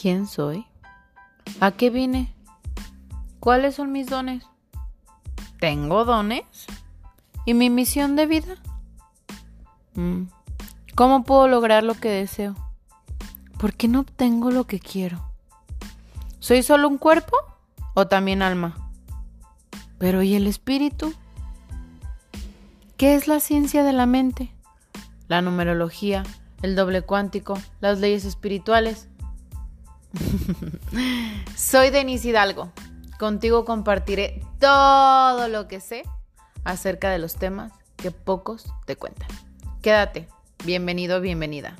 ¿Quién soy? ¿A qué vine? ¿Cuáles son mis dones? ¿Tengo dones? ¿Y mi misión de vida? Mm, ¿Cómo puedo lograr lo que deseo? ¿Por qué no obtengo lo que quiero? ¿Soy solo un cuerpo o también alma? Pero ¿y el espíritu? ¿Qué es la ciencia de la mente? La numerología, el doble cuántico, las leyes espirituales. Soy Denise Hidalgo. Contigo compartiré todo lo que sé acerca de los temas que pocos te cuentan. Quédate. Bienvenido, bienvenida.